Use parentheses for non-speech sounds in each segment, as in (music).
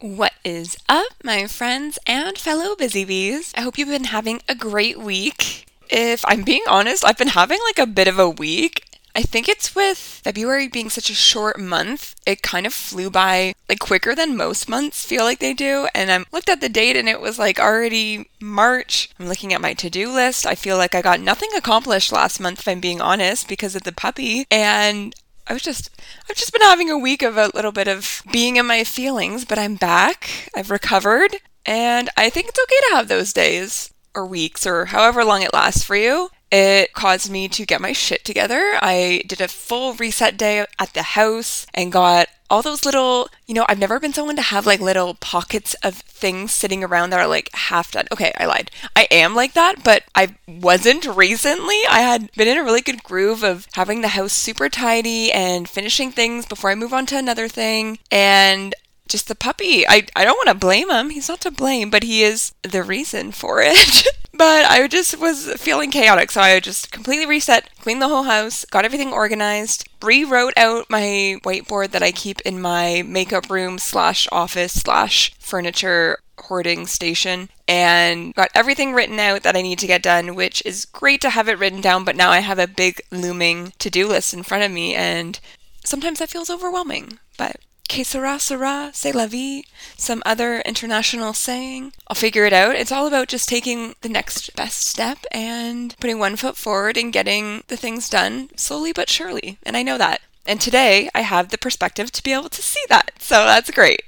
What is up, my friends and fellow busy bees? I hope you've been having a great week. If I'm being honest, I've been having like a bit of a week. I think it's with February being such a short month, it kind of flew by like quicker than most months feel like they do. And I looked at the date and it was like already March. I'm looking at my to do list. I feel like I got nothing accomplished last month, if I'm being honest, because of the puppy. And I was just I've just been having a week of a little bit of being in my feelings, but I'm back. I've recovered, and I think it's okay to have those days or weeks or however long it lasts for you. It caused me to get my shit together. I did a full reset day at the house and got all those little, you know, I've never been someone to have like little pockets of things sitting around that are like half done. Okay, I lied. I am like that, but I wasn't recently. I had been in a really good groove of having the house super tidy and finishing things before I move on to another thing. And just the puppy. I, I don't want to blame him. He's not to blame, but he is the reason for it. (laughs) but I just was feeling chaotic, so I just completely reset, cleaned the whole house, got everything organized, rewrote out my whiteboard that I keep in my makeup room slash office slash furniture hoarding station and got everything written out that I need to get done, which is great to have it written down, but now I have a big looming to do list in front of me, and sometimes that feels overwhelming. But que sera sera, c'est la vie, some other international saying. I'll figure it out. It's all about just taking the next best step and putting one foot forward and getting the things done slowly but surely. And I know that. And today I have the perspective to be able to see that. So that's great.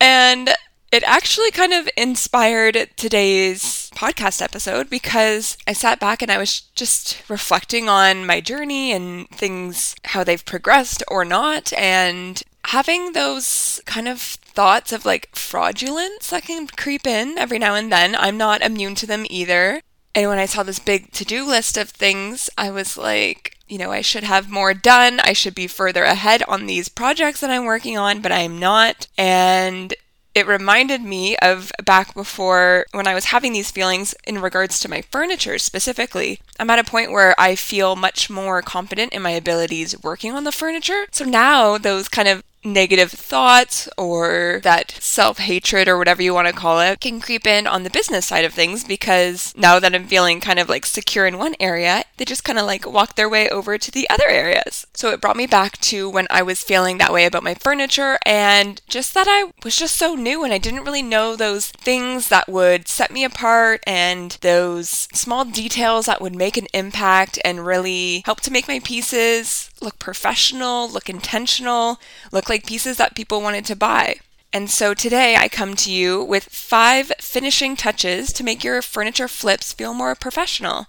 And it actually kind of inspired today's podcast episode because I sat back and I was just reflecting on my journey and things, how they've progressed or not, and having those kind of thoughts of like fraudulence that can creep in every now and then. I'm not immune to them either. And when I saw this big to do list of things, I was like, you know, I should have more done. I should be further ahead on these projects that I'm working on, but I'm not. And it reminded me of back before when I was having these feelings in regards to my furniture specifically. I'm at a point where I feel much more confident in my abilities working on the furniture. So now those kind of negative thoughts or that self hatred or whatever you want to call it can creep in on the business side of things because now that I'm feeling kind of like secure in one area, they just kind of like walk their way over to the other areas. So it brought me back to when I was feeling that way about my furniture and just that I was just so new and I didn't really know those things that would set me apart and those small details that would make an impact and really help to make my pieces look professional, look intentional, look like pieces that people wanted to buy. And so today I come to you with five finishing touches to make your furniture flips feel more professional.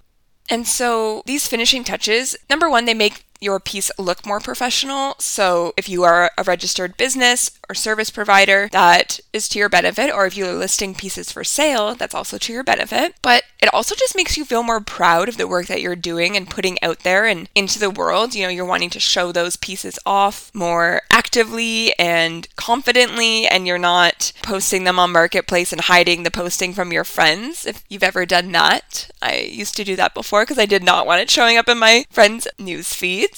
And so these finishing touches, number one, they make your piece look more professional. So if you are a registered business or service provider, that is to your benefit. Or if you're listing pieces for sale, that's also to your benefit. But it also just makes you feel more proud of the work that you're doing and putting out there and into the world. You know, you're wanting to show those pieces off more actively and confidently, and you're not posting them on Marketplace and hiding the posting from your friends. If you've ever done that, I used to do that before because I did not want it showing up in my friends' news feed.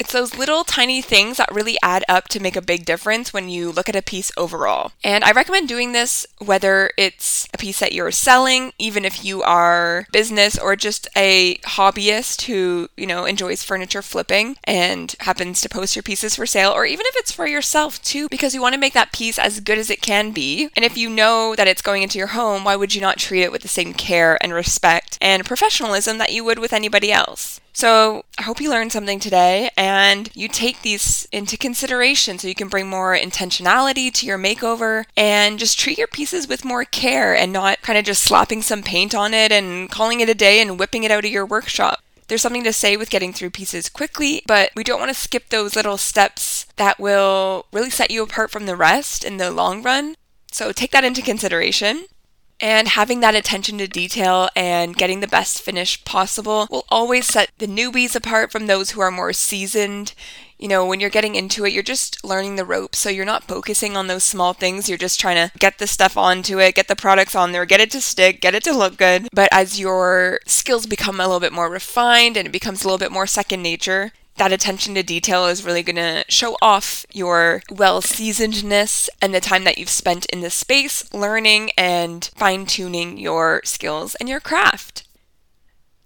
It's those little tiny things that really add up to make a big difference when you look at a piece overall. And I recommend doing this whether it's a piece that you're selling, even if you are business or just a hobbyist who, you know, enjoys furniture flipping and happens to post your pieces for sale, or even if it's for yourself too, because you want to make that piece as good as it can be. And if you know that it's going into your home, why would you not treat it with the same care and respect and professionalism that you would with anybody else? So, I hope you learned something today and you take these into consideration so you can bring more intentionality to your makeover and just treat your pieces with more care and not kind of just slapping some paint on it and calling it a day and whipping it out of your workshop. There's something to say with getting through pieces quickly, but we don't want to skip those little steps that will really set you apart from the rest in the long run. So, take that into consideration. And having that attention to detail and getting the best finish possible will always set the newbies apart from those who are more seasoned. You know, when you're getting into it, you're just learning the ropes. So you're not focusing on those small things. You're just trying to get the stuff onto it, get the products on there, get it to stick, get it to look good. But as your skills become a little bit more refined and it becomes a little bit more second nature, that attention to detail is really going to show off your well seasonedness and the time that you've spent in the space learning and fine tuning your skills and your craft.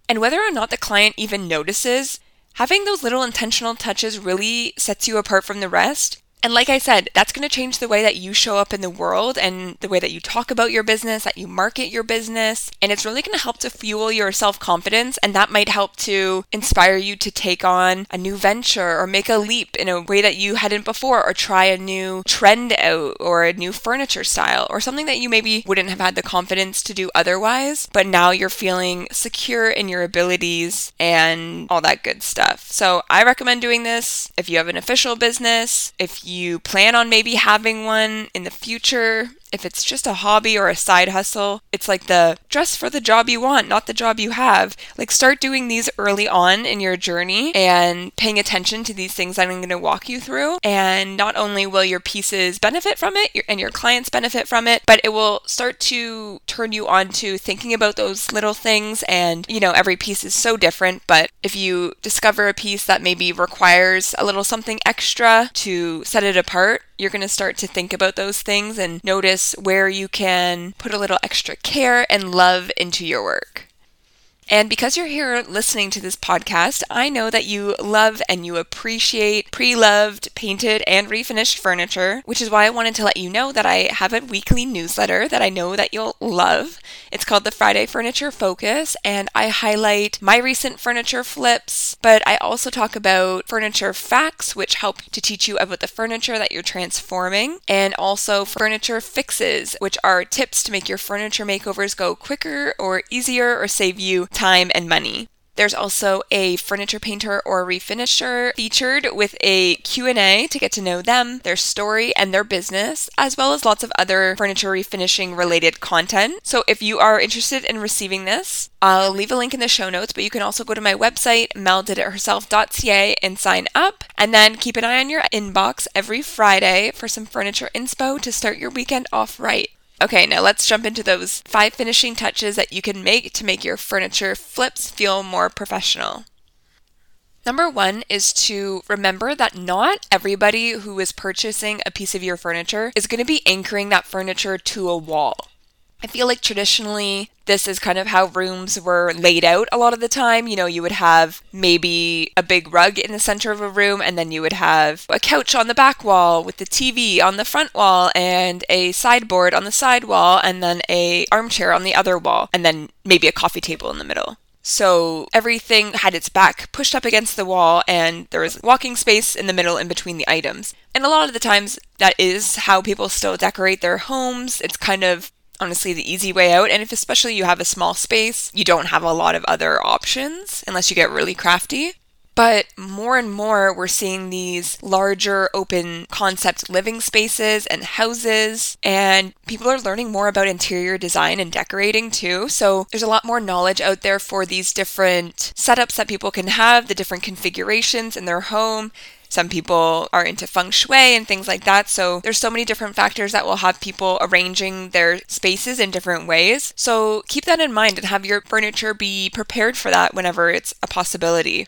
And whether or not the client even notices, having those little intentional touches really sets you apart from the rest and like I said, that's going to change the way that you show up in the world and the way that you talk about your business, that you market your business. And it's really going to help to fuel your self confidence. And that might help to inspire you to take on a new venture or make a leap in a way that you hadn't before, or try a new trend out or a new furniture style or something that you maybe wouldn't have had the confidence to do otherwise. But now you're feeling secure in your abilities and all that good stuff. So I recommend doing this if you have an official business, if you you plan on maybe having one in the future, if it's just a hobby or a side hustle, it's like the dress for the job you want, not the job you have. Like start doing these early on in your journey and paying attention to these things that I'm going to walk you through. And not only will your pieces benefit from it and your clients benefit from it, but it will start to turn you on to thinking about those little things. And, you know, every piece is so different, but if you discover a piece that maybe requires a little something extra to set it apart, you're going to start to think about those things and notice where you can put a little extra care and love into your work. And because you're here listening to this podcast, I know that you love and you appreciate pre loved, painted, and refinished furniture, which is why I wanted to let you know that I have a weekly newsletter that I know that you'll love. It's called the Friday Furniture Focus, and I highlight my recent furniture flips, but I also talk about furniture facts, which help to teach you about the furniture that you're transforming, and also furniture fixes, which are tips to make your furniture makeovers go quicker or easier or save you time and money. There's also a furniture painter or refinisher featured with a Q&A to get to know them, their story, and their business, as well as lots of other furniture refinishing related content. So if you are interested in receiving this, I'll leave a link in the show notes, but you can also go to my website, meldiditherself.ca and sign up. And then keep an eye on your inbox every Friday for some furniture inspo to start your weekend off right. Okay, now let's jump into those five finishing touches that you can make to make your furniture flips feel more professional. Number one is to remember that not everybody who is purchasing a piece of your furniture is going to be anchoring that furniture to a wall. I feel like traditionally this is kind of how rooms were laid out a lot of the time. You know, you would have maybe a big rug in the center of a room, and then you would have a couch on the back wall with the TV on the front wall, and a sideboard on the side wall, and then a armchair on the other wall, and then maybe a coffee table in the middle. So everything had its back pushed up against the wall, and there was walking space in the middle in between the items. And a lot of the times, that is how people still decorate their homes. It's kind of honestly the easy way out. And if especially you have a small space, you don't have a lot of other options unless you get really crafty. But more and more, we're seeing these larger open concept living spaces and houses, and people are learning more about interior design and decorating too. So there's a lot more knowledge out there for these different setups that people can have, the different configurations in their home. Some people are into feng shui and things like that. So there's so many different factors that will have people arranging their spaces in different ways. So keep that in mind and have your furniture be prepared for that whenever it's a possibility.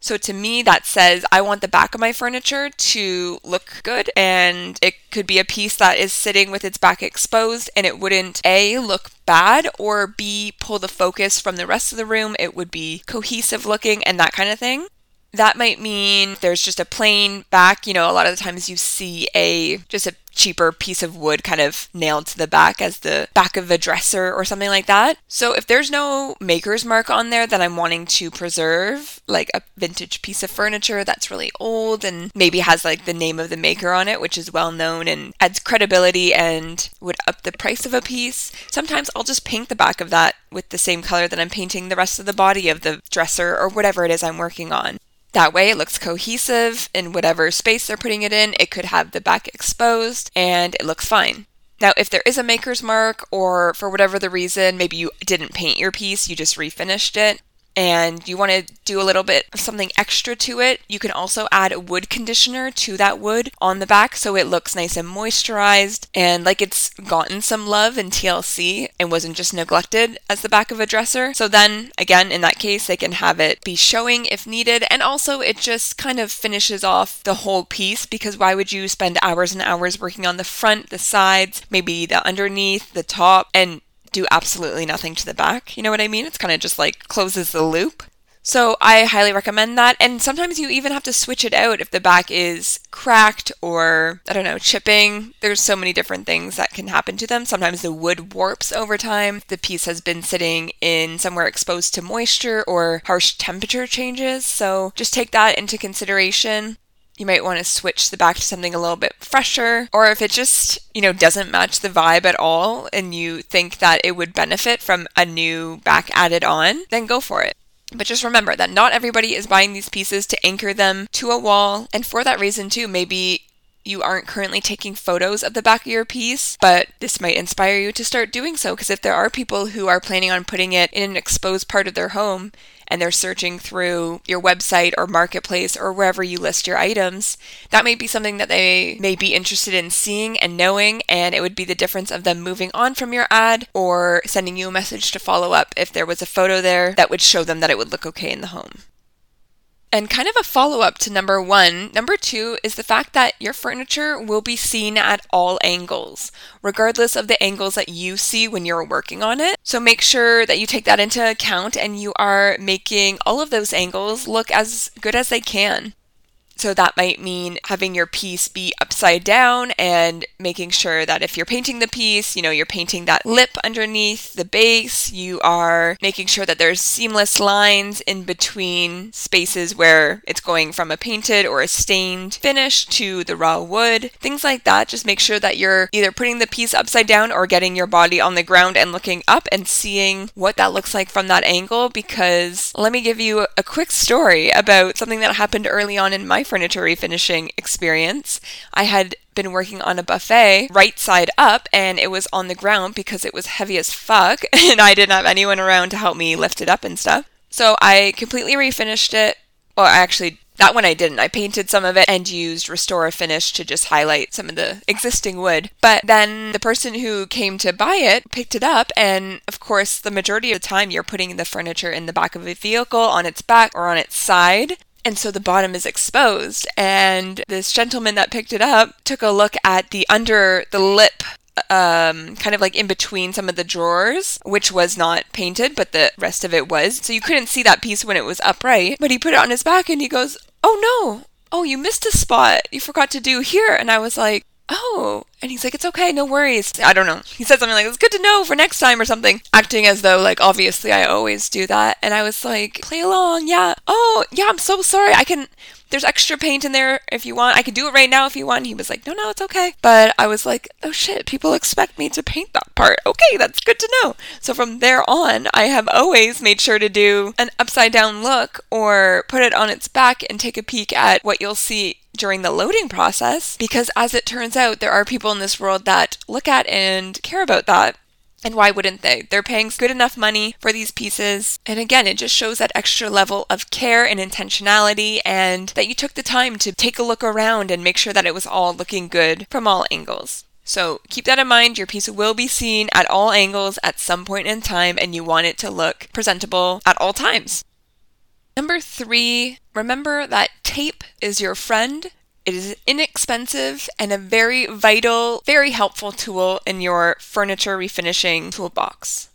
So to me, that says I want the back of my furniture to look good, and it could be a piece that is sitting with its back exposed, and it wouldn't A, look bad, or B, pull the focus from the rest of the room. It would be cohesive looking and that kind of thing that might mean there's just a plain back. You know, a lot of the times you see a just a cheaper piece of wood kind of nailed to the back as the back of a dresser or something like that. So if there's no maker's mark on there that I'm wanting to preserve, like a vintage piece of furniture that's really old and maybe has like the name of the maker on it, which is well known and adds credibility and would up the price of a piece, sometimes I'll just paint the back of that with the same color that I'm painting the rest of the body of the dresser or whatever it is I'm working on. That way, it looks cohesive in whatever space they're putting it in. It could have the back exposed and it looks fine. Now, if there is a maker's mark, or for whatever the reason, maybe you didn't paint your piece, you just refinished it, and you want to do a little bit of something extra to it, you can also add a wood conditioner to that wood on the back so it looks nice and moisturized and like it's gotten some love in TLC and wasn't just neglected as the back of a dresser. So then, again, in that case, they can have it be showing if needed. And also, it just kind of finishes off the whole piece because why would you spend hours and hours working on the front, the sides, maybe the underneath, the top, and do absolutely nothing to the back. You know what I mean? It's kind of just like closes the loop. So I highly recommend that. And sometimes you even have to switch it out if the back is cracked or, I don't know, chipping. There's so many different things that can happen to them. Sometimes the wood warps over time. The piece has been sitting in somewhere exposed to moisture or harsh temperature changes. So just take that into consideration you might want to switch the back to something a little bit fresher. Or if it just, you know, doesn't match the vibe at all and you think that it would benefit from a new back added on, then go for it. But just remember that not everybody is buying these pieces to anchor them to a wall. And for that reason, too, maybe you aren't currently taking photos of the back of your piece, but this might inspire you to start doing so. Because if there are people who are planning on putting it in an exposed part of their home, and they're searching through your website or marketplace or wherever you list your items, that may be something that they may be interested in seeing and knowing, and it would be the difference of them moving on from your ad or sending you a message to follow up if there was a photo there that would show them that it would look okay in the home. And kind of a follow up to number one, number two is the fact that your furniture will be seen at all angles, regardless of the angles that you see when you're working on it. So make sure that you take that into account and you are making all of those angles look as good as they can. So that might mean having your piece be upside down and making sure that if you're painting the piece, you know, you're painting that lip underneath the base. You are making sure that there's seamless lines in between spaces where it's going from a painted or a stained finish to the raw wood. Things like that. Just make sure that you're either putting the piece upside down or getting your body on the ground and looking up and seeing what that looks like from that angle. Because let me give you a quick story about something that happened early on in my furniture refinishing experience. I had been working on a buffet right side up and it was on the ground because it was heavy as fuck (laughs) and I didn't have anyone around to help me lift it up and stuff. So I completely refinished it. Well, I actually that one I didn't. I painted some of it and used Restore Finish to just highlight some of the existing wood. But then the person who came to buy it picked it up, and of course, the majority of the time you're putting the furniture in the back of a vehicle on its back or on its side. And so the bottom is exposed. And this gentleman that picked it up took a look at the under the lip um, kind of like in between some of the drawers, which was not painted, but the rest of it was. So you couldn't see that piece when it was upright. But he put it on his back and he goes, Oh no, oh, you missed a spot. You forgot to do here. And I was like, oh. And he's like, it's okay, no worries. I don't know. He said something like, it's good to know for next time or something, acting as though, like, obviously I always do that. And I was like, play along, yeah. Oh, yeah, I'm so sorry. I can, there's extra paint in there if you want. I can do it right now if you want. he was like, no, no, it's okay. But I was like, oh shit, people expect me to paint that part. Okay, that's good to know. So from there on, I have always made sure to do an upside down look or put it on its back and take a peek at what you'll see during the loading process because as it turns out there are people in this world that look at and care about that and why wouldn't they? They're paying good enough money for these pieces. And again, it just shows that extra level of care and intentionality and that you took the time to take a look around and make sure that it was all looking good from all angles. So keep that in mind. Your piece will be seen at all angles at some point in time, and you want it to look presentable at all times. Number three, remember that tape is your friend it is inexpensive and a very vital, very helpful tool in your furniture refinishing toolbox.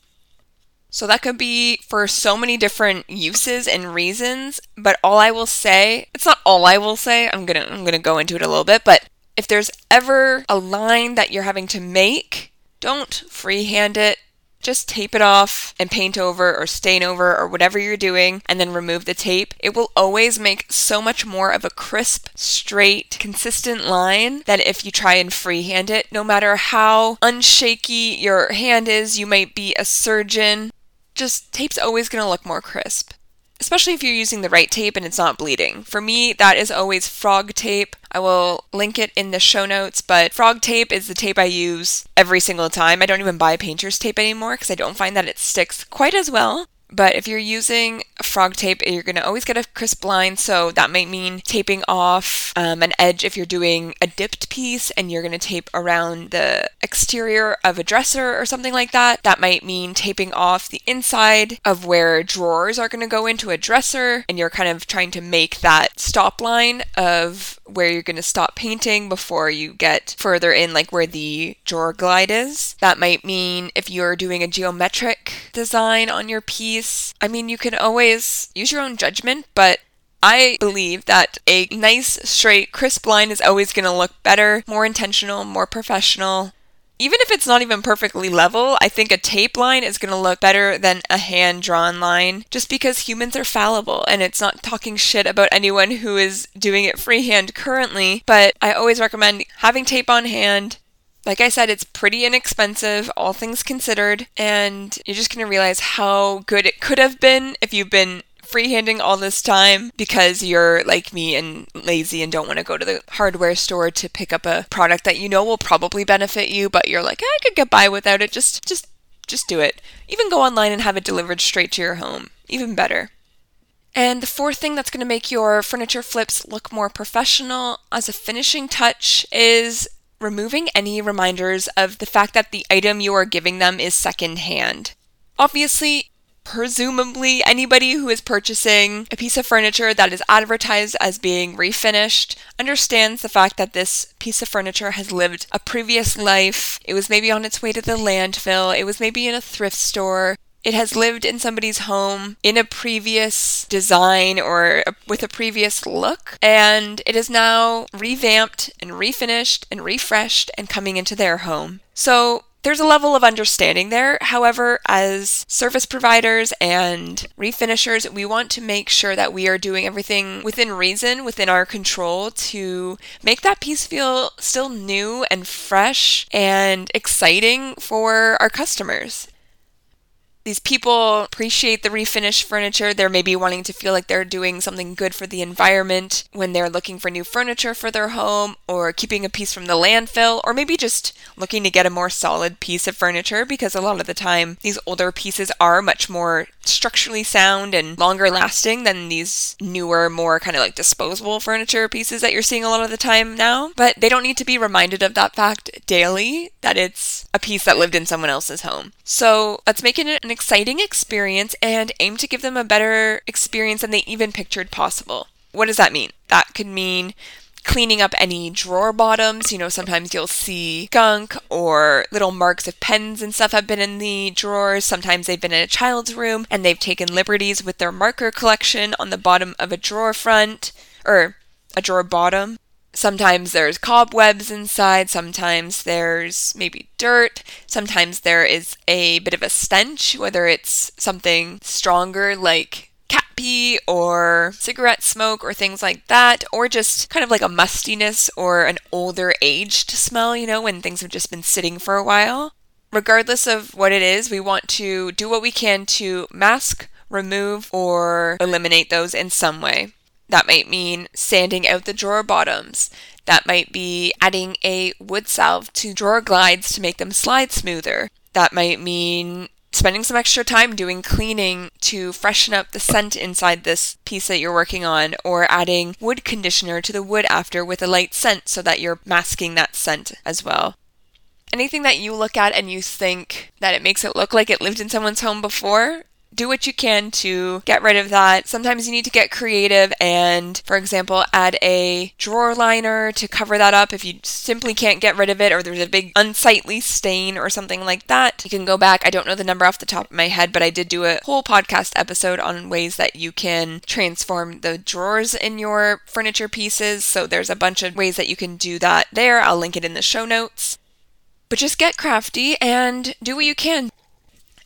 So that could be for so many different uses and reasons, but all I will say, it's not all I will say. I'm going to I'm going to go into it a little bit, but if there's ever a line that you're having to make, don't freehand it just tape it off and paint over or stain over or whatever you're doing and then remove the tape. It will always make so much more of a crisp, straight, consistent line than if you try and freehand it. No matter how unshaky your hand is, you might be a surgeon. Just tape's always going to look more crisp especially if you're using the right tape and it's not bleeding. For me, that is always frog tape. I will link it in the show notes, but frog tape is the tape I use every single time. I don't even buy painter's tape anymore because I don't find that it sticks quite as well. But if you're using frog tape, you're going to always get a crisp line. So that might mean taping off um, an edge if you're doing a dipped piece and you're going to tape around the exterior of a dresser or something like that. That might mean taping off the inside of where drawers are going to go into a dresser and you're kind of trying to make that stop line of where you're going to stop painting before you get further in, like where the drawer glide is. That might mean if you're doing a geometric design on your piece, I mean, you can always use your own judgment, but I believe that a nice, straight, crisp line is always going to look better, more intentional, more professional, even if it's not even perfectly level, I think a tape line is going to look better than a hand drawn line just because humans are fallible and it's not talking shit about anyone who is doing it freehand currently. But I always recommend having tape on hand. Like I said, it's pretty inexpensive, all things considered, and you're just going to realize how good it could have been if you've been freehanding all this time because you're like me and lazy and don't want to go to the hardware store to pick up a product that you know will probably benefit you, but you're like, I could get by without it. Just, just, just do it. Even go online and have it delivered straight to your home. Even better. And the fourth thing that's going to make your furniture flips look more professional as a finishing touch is removing any reminders of the fact that the item you are giving them is secondhand. Obviously, presumably anybody who is purchasing a piece of furniture that is advertised as being refinished understands the fact that this piece of furniture has lived a previous life. It was maybe on its way to the landfill, it was maybe in a thrift store. It has lived in somebody's home in a previous design or with a previous look, and it is now revamped and refinished and refreshed and coming into their home. So, there's a level of understanding there. However, as service providers and refinishers, we want to make sure that we are doing everything within reason, within our control to make that piece feel still new and fresh and exciting for our customers these people appreciate the refinished furniture. They're maybe wanting to feel like they're doing something good for the environment when they're looking for new furniture for their home, or keeping a piece from the landfill, or maybe just looking to get a more solid piece of furniture because a lot of the time these older pieces are much more structurally sound and longer lasting than these newer, more kind of like disposable furniture pieces that you're seeing a lot of the time now. But they don't need to be reminded of that fact daily that it's a piece that lived in someone else's home. So let's make it an exciting experience and aim to give them a better experience than they even pictured possible. What does that mean? That could mean cleaning up any drawer bottoms. You know, sometimes you'll see gunk or little marks of pens and stuff have been in the drawers. Sometimes they've been in a child's room and they've taken liberties with their marker collection on the bottom of a drawer front or a drawer bottom. Sometimes there's cobwebs inside, sometimes there's maybe dirt, sometimes there is a bit of a stench, whether it's something stronger like cat pee or cigarette smoke or things like that, or just kind of like a mustiness or an older aged smell, you know, when things have just been sitting for a while. Regardless of what it is, we want to do what we can to mask, remove, or eliminate those in some way. That might mean sanding out the drawer bottoms. That might be adding a wood salve to drawer glides to make them slide smoother. That might mean spending some extra time doing cleaning to freshen up the scent inside this piece that you're working on, or adding wood conditioner to the wood after with a light scent so that you're masking that scent as well. Anything that you look at and you think that it makes it look like it lived in someone's home before, do what you can to get rid of that. Sometimes you need to get creative and, for example, add a drawer liner to cover that up if you simply can't get rid of it or there's a big unsightly stain or something like that. You can go back. I don't know the number off the top of my head, but I did do a whole podcast episode on ways that you can transform the drawers in your furniture pieces. So there's a bunch of ways that you can do that there. I'll link it in the show notes. But just get crafty and do what you can.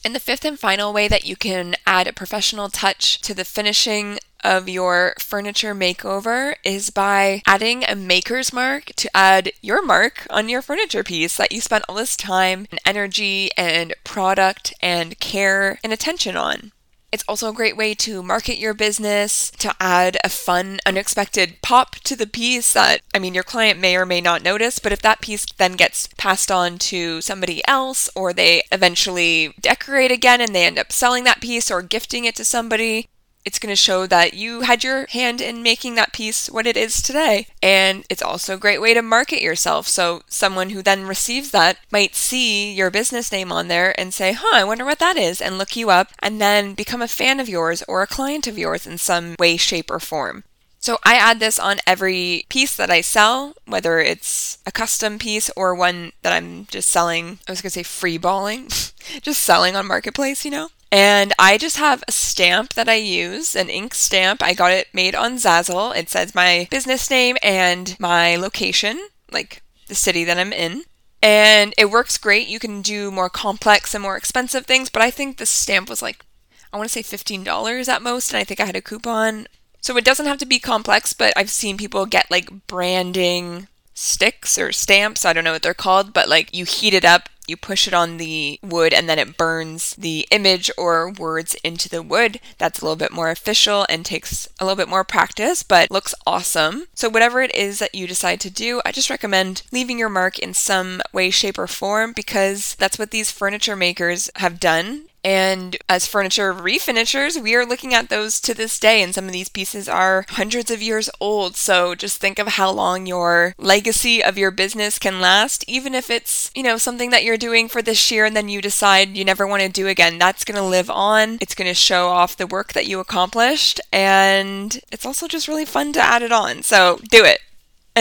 And the fifth and final way that you can add a professional touch to the finishing of your furniture makeover is by adding a maker's mark to add your mark on your furniture piece that you spent all this time and energy and product and care and attention on. It's also a great way to market your business, to add a fun, unexpected pop to the piece that, I mean, your client may or may not notice, but if that piece then gets passed on to somebody else or they eventually decorate again and they end up selling that piece or gifting it to somebody, it's going to show that you had your hand in making that piece what it is today. And it's also a great way to market yourself. So someone who then receives that might see your business name on there and say, huh, I wonder what that is, and look you up and then become a fan of yours or a client of yours in some way, shape, or form. So I add this on every piece that I sell, whether it's a custom piece or one that I'm just selling. I was going to say free balling, (laughs) just selling on Marketplace, you know? And I just have a stamp that I use, an ink stamp. I got it made on Zazzle. It says my business name and my location, like the city that I'm in. And it works great. You can do more complex and more expensive things, but I think the stamp was like, I want to say $15 at most, and I think I had a coupon. So it doesn't have to be complex, but I've seen people get like branding sticks or stamps. I don't know what they're called, but like you heat it up, you push it on the wood, and then it burns the image or words into the wood. That's a little bit more official and takes a little bit more practice, but looks awesome. So, whatever it is that you decide to do, I just recommend leaving your mark in some way, shape, or form because that's what these furniture makers have done and as furniture refinishers, we are looking at those to this day, and some of these pieces are hundreds of years old. So just think of how long your legacy of your business can last, even if it's, you know, something that you're doing for this year and then you decide you never want to do again. That's going to live on. It's going to show off the work that you accomplished, and it's also just really fun to add it on. So do it.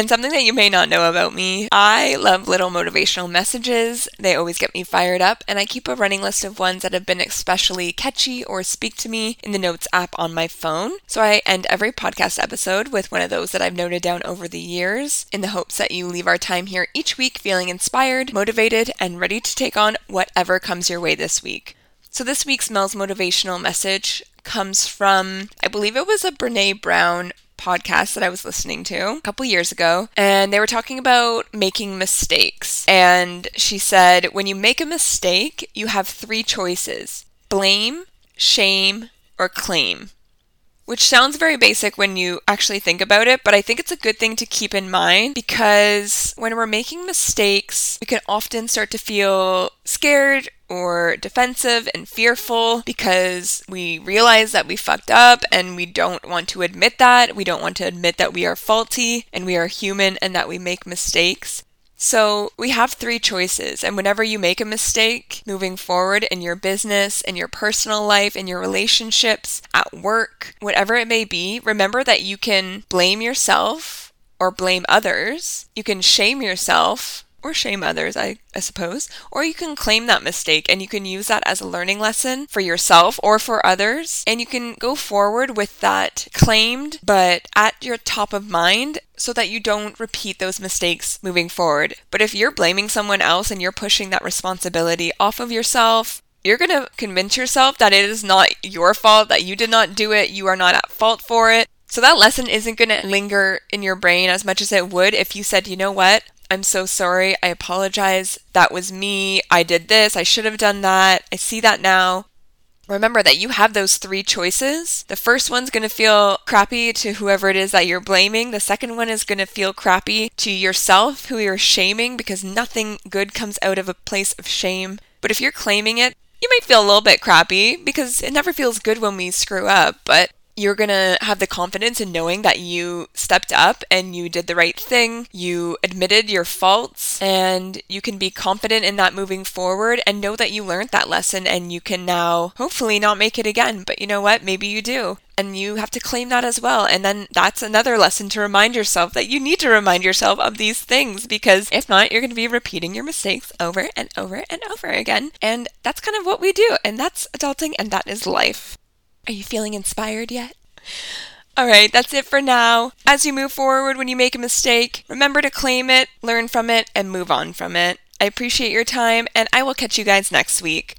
And something that you may not know about me, I love little motivational messages. They always get me fired up, and I keep a running list of ones that have been especially catchy or speak to me in the Notes app on my phone. So I end every podcast episode with one of those that I've noted down over the years in the hopes that you leave our time here each week feeling inspired, motivated, and ready to take on whatever comes your way this week. So this week's Mel's motivational message comes from, I believe it was a Brene Brown podcast that I was listening to a couple years ago, and they were talking about making mistakes. And she said, when you make a mistake, you have three choices blame, shame, or claim. Which sounds very basic when you actually think about it, but I think it's a good thing to keep in mind because when we're making mistakes, we can often start to feel scared or defensive and fearful because we realize that we fucked up and we don't want to admit that. We don't want to admit that we are faulty and we are human and that we make mistakes. So, we have three choices, and whenever you make a mistake moving forward in your business, in your personal life, in your relationships, at work, whatever it may be, remember that you can blame yourself or blame others. You can shame yourself or shame others, I, I suppose. Or you can claim that mistake and you can use that as a learning lesson for yourself or for others. And you can go forward with that claimed, but at your top of mind so that you don't repeat those mistakes moving forward. But if you're blaming someone else and you're pushing that responsibility off of yourself, you're going to convince yourself that it is not your fault, that you did not do it, you are not at fault for it. So that lesson isn't going to linger in your brain as much as it would if you said, you know what? I'm so sorry. I apologize. That was me. I did this. I should have done that. I see that now. Remember that you have those three choices. The first one's going to feel crappy to whoever it is that you're blaming. The second one is going to feel crappy to yourself, who you're shaming, because nothing good comes out of a place of shame. But if you're claiming it, you might feel a little bit crappy because it never feels good when we screw up. But you're going to have the confidence in knowing that you stepped up and you did the right thing. You admitted your faults and you can be confident in that moving forward and know that you learned that lesson and you can now hopefully not make it again. But you know what? Maybe you do. And you have to claim that as well. And then that's another lesson to remind yourself that you need to remind yourself of these things because if not, you're going to be repeating your mistakes over and over and over again. And that's kind of what we do. And that's adulting and that is life. Are you feeling inspired yet? All right, that's it for now. As you move forward, when you make a mistake, remember to claim it, learn from it, and move on from it. I appreciate your time, and I will catch you guys next week.